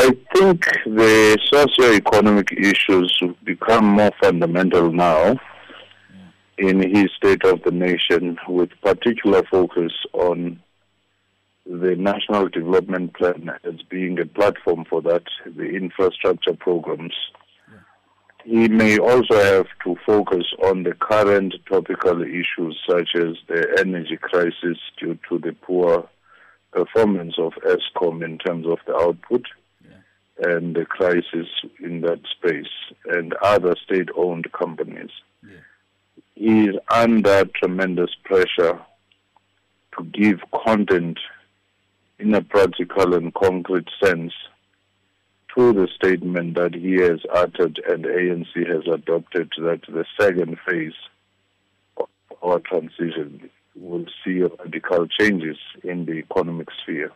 I think the socio-economic issues become more fundamental now in his State of the Nation, with particular focus on the National Development Plan as being a platform for that, the infrastructure programs. He may also have to focus on the current topical issues such as the energy crisis due to the poor performance of Eskom in terms of the output yeah. And the crisis in that space and other state-owned companies. Yeah. He is under tremendous pressure to give content in a practical and concrete sense to the statement that he has uttered and ANC has adopted that the second phase of our transition will see radical changes in the economic sphere.